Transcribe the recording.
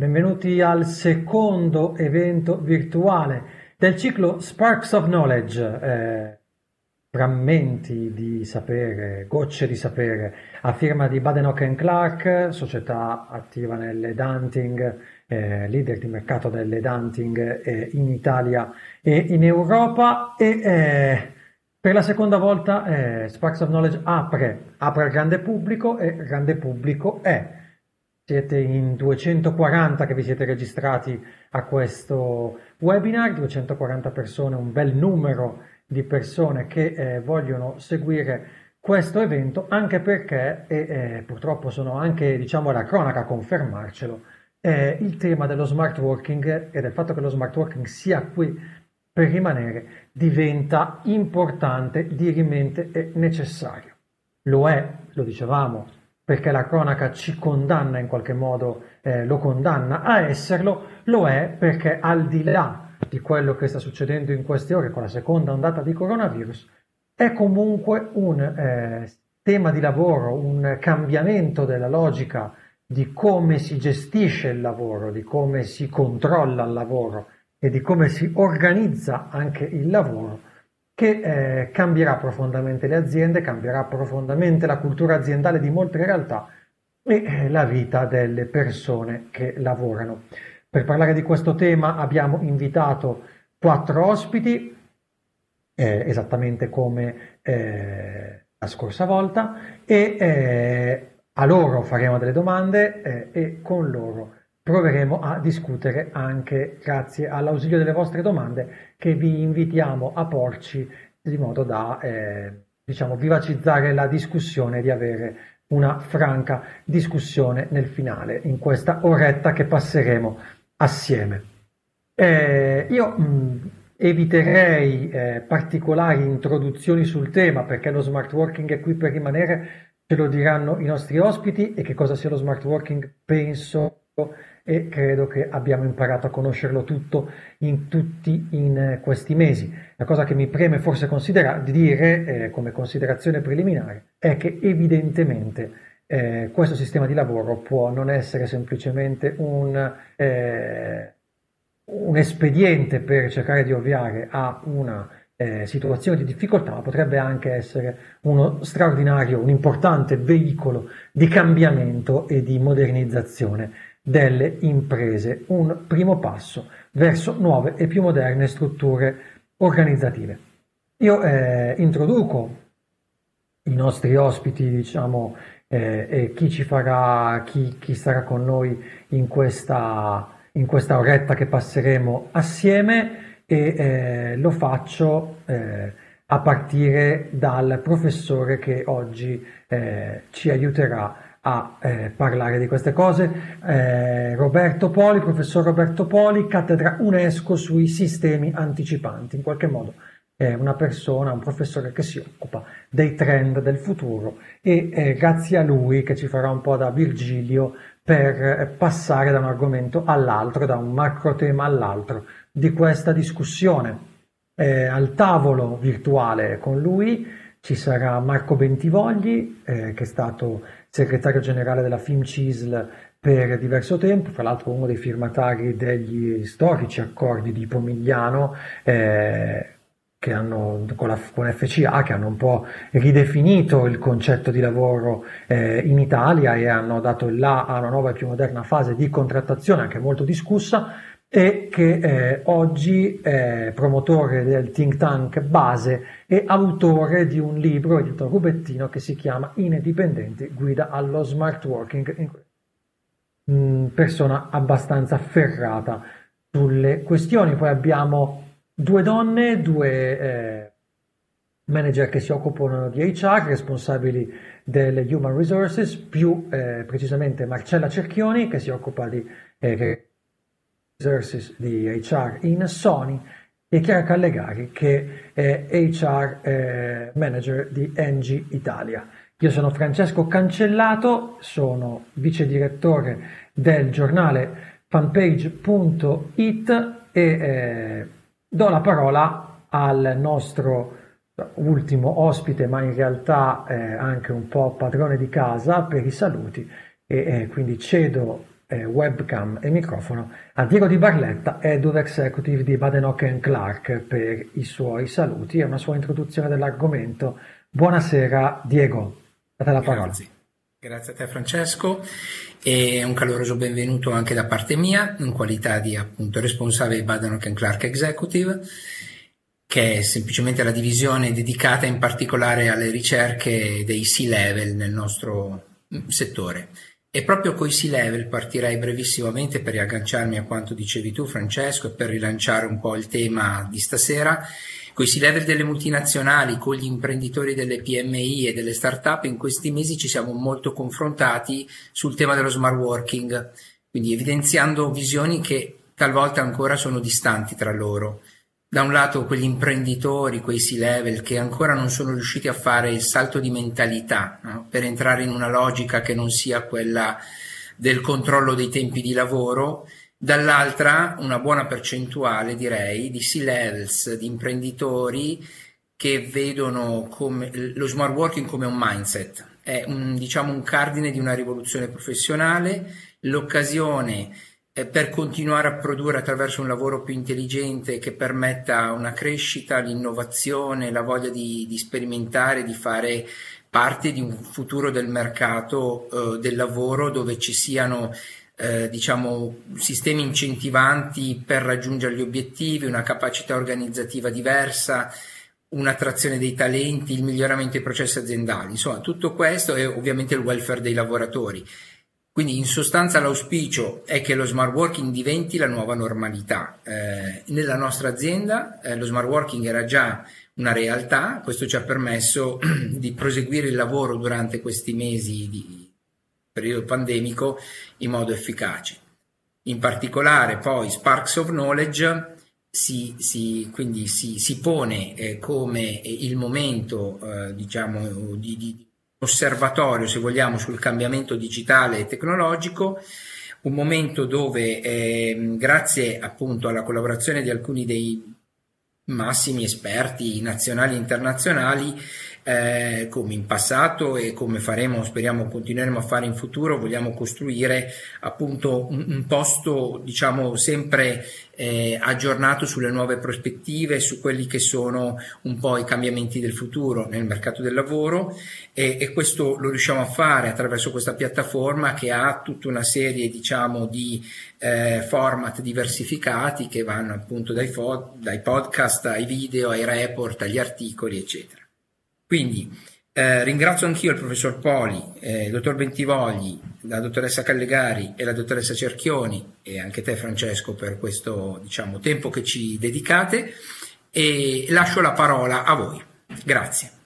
benvenuti al secondo evento virtuale del ciclo Sparks of Knowledge, eh, frammenti di sapere, gocce di sapere, a firma di Badenoch Clark, società attiva nel Hunting, eh, leader di mercato del Hunting eh, in Italia e in Europa. E eh, per la seconda volta eh, Sparks of Knowledge apre, apre al grande pubblico e il grande pubblico è siete in 240 che vi siete registrati a questo webinar, 240 persone, un bel numero di persone che eh, vogliono seguire questo evento, anche perché, e eh, purtroppo sono anche diciamo, la cronaca a confermarcelo, eh, il tema dello smart working e del fatto che lo smart working sia qui per rimanere diventa importante, dirimente e necessario. Lo è, lo dicevamo, perché la cronaca ci condanna in qualche modo, eh, lo condanna a esserlo, lo è perché al di là di quello che sta succedendo in queste ore con la seconda ondata di coronavirus, è comunque un eh, tema di lavoro, un cambiamento della logica di come si gestisce il lavoro, di come si controlla il lavoro e di come si organizza anche il lavoro che eh, cambierà profondamente le aziende, cambierà profondamente la cultura aziendale di molte realtà e eh, la vita delle persone che lavorano. Per parlare di questo tema abbiamo invitato quattro ospiti, eh, esattamente come eh, la scorsa volta, e eh, a loro faremo delle domande eh, e con loro proveremo a discutere anche grazie all'ausilio delle vostre domande che vi invitiamo a porci di modo da eh, diciamo, vivacizzare la discussione e di avere una franca discussione nel finale, in questa oretta che passeremo assieme. Eh, io mh, eviterei eh, particolari introduzioni sul tema perché lo smart working è qui per rimanere, ce lo diranno i nostri ospiti e che cosa sia lo smart working penso e credo che abbiamo imparato a conoscerlo tutto in tutti in eh, questi mesi. La cosa che mi preme forse di dire eh, come considerazione preliminare è che evidentemente eh, questo sistema di lavoro può non essere semplicemente un, eh, un espediente per cercare di ovviare a una eh, situazione di difficoltà, potrebbe anche essere uno straordinario, un importante veicolo di cambiamento e di modernizzazione delle imprese, un primo passo verso nuove e più moderne strutture organizzative. Io eh, introduco i nostri ospiti, diciamo, eh, e chi ci farà, chi, chi sarà con noi in questa, in questa oretta che passeremo assieme e eh, lo faccio eh, a partire dal professore che oggi eh, ci aiuterà a eh, parlare di queste cose. Eh, Roberto Poli, professor Roberto Poli, cattedra UNESCO sui sistemi anticipanti. In qualche modo è una persona, un professore che si occupa dei trend del futuro e è grazie a lui che ci farà un po' da Virgilio per eh, passare da un argomento all'altro, da un macro tema all'altro di questa discussione. Eh, al tavolo virtuale con lui ci sarà Marco Bentivogli, eh, che è stato segretario generale della FIMCISL per diverso tempo, fra l'altro uno dei firmatari degli storici accordi di Pomigliano, eh, hanno, con, la, con, FCA, che hanno un po' ridefinito il concetto di lavoro eh, in Italia e hanno dato il là a una nuova e più moderna fase di contrattazione, anche molto discussa, e che eh, oggi è promotore del think tank base e autore di un libro edito Rubettino che si chiama Indipendenti, guida allo smart working, mm, persona abbastanza ferrata sulle questioni. Poi abbiamo due donne, due eh, manager che si occupano di HR, responsabili delle Human Resources, più eh, precisamente Marcella Cerchioni che si occupa di eh, Resources di HR in Sony e Chiara Callegari che è HR eh, Manager di Engie Italia. Io sono Francesco Cancellato, sono vice direttore del giornale fanpage.it e eh, do la parola al nostro ultimo ospite, ma in realtà eh, anche un po' padrone di casa per i saluti e eh, quindi cedo webcam e microfono a Diego Di Barletta, Edu Executive di Badenoch Clark per i suoi saluti e una sua introduzione dell'argomento. Buonasera Diego, date la parola. Grazie. Grazie a te Francesco e un caloroso benvenuto anche da parte mia in qualità di appunto responsabile Badenoch Clark Executive che è semplicemente la divisione dedicata in particolare alle ricerche dei C-level nel nostro settore. E proprio con i C-level partirei brevissimamente per riagganciarmi a quanto dicevi tu Francesco e per rilanciare un po' il tema di stasera con i C-level delle multinazionali, con gli imprenditori delle PMI e delle start-up, in questi mesi ci siamo molto confrontati sul tema dello smart working, quindi evidenziando visioni che talvolta ancora sono distanti tra loro. Da un lato quegli imprenditori, quei C-level che ancora non sono riusciti a fare il salto di mentalità no? per entrare in una logica che non sia quella del controllo dei tempi di lavoro, dall'altra una buona percentuale direi di C-levels, di imprenditori che vedono come, lo smart working come un mindset, è un, diciamo un cardine di una rivoluzione professionale, l'occasione per continuare a produrre attraverso un lavoro più intelligente che permetta una crescita, l'innovazione, la voglia di, di sperimentare, di fare parte di un futuro del mercato eh, del lavoro dove ci siano eh, diciamo, sistemi incentivanti per raggiungere gli obiettivi, una capacità organizzativa diversa, un'attrazione dei talenti, il miglioramento dei processi aziendali, insomma tutto questo e ovviamente il welfare dei lavoratori. Quindi in sostanza l'auspicio è che lo smart working diventi la nuova normalità. Eh, nella nostra azienda eh, lo smart working era già una realtà, questo ci ha permesso di proseguire il lavoro durante questi mesi di, periodo pandemico in modo efficace. In particolare poi Sparks of Knowledge si, si, quindi si, si pone eh, come il momento eh, diciamo, di, di, osservatorio, se vogliamo, sul cambiamento digitale e tecnologico, un momento dove eh, grazie appunto alla collaborazione di alcuni dei massimi esperti nazionali e internazionali eh, come in passato e come faremo, speriamo continueremo a fare in futuro, vogliamo costruire appunto un, un posto diciamo sempre eh, aggiornato sulle nuove prospettive, su quelli che sono un po' i cambiamenti del futuro nel mercato del lavoro e, e questo lo riusciamo a fare attraverso questa piattaforma che ha tutta una serie diciamo di eh, format diversificati che vanno appunto dai, fo- dai podcast ai video, ai report, agli articoli eccetera. Quindi eh, ringrazio anch'io il professor Poli, eh, il dottor Bentivogli, la dottoressa Callegari e la dottoressa Cerchioni e anche te Francesco per questo diciamo, tempo che ci dedicate e lascio la parola a voi. Grazie.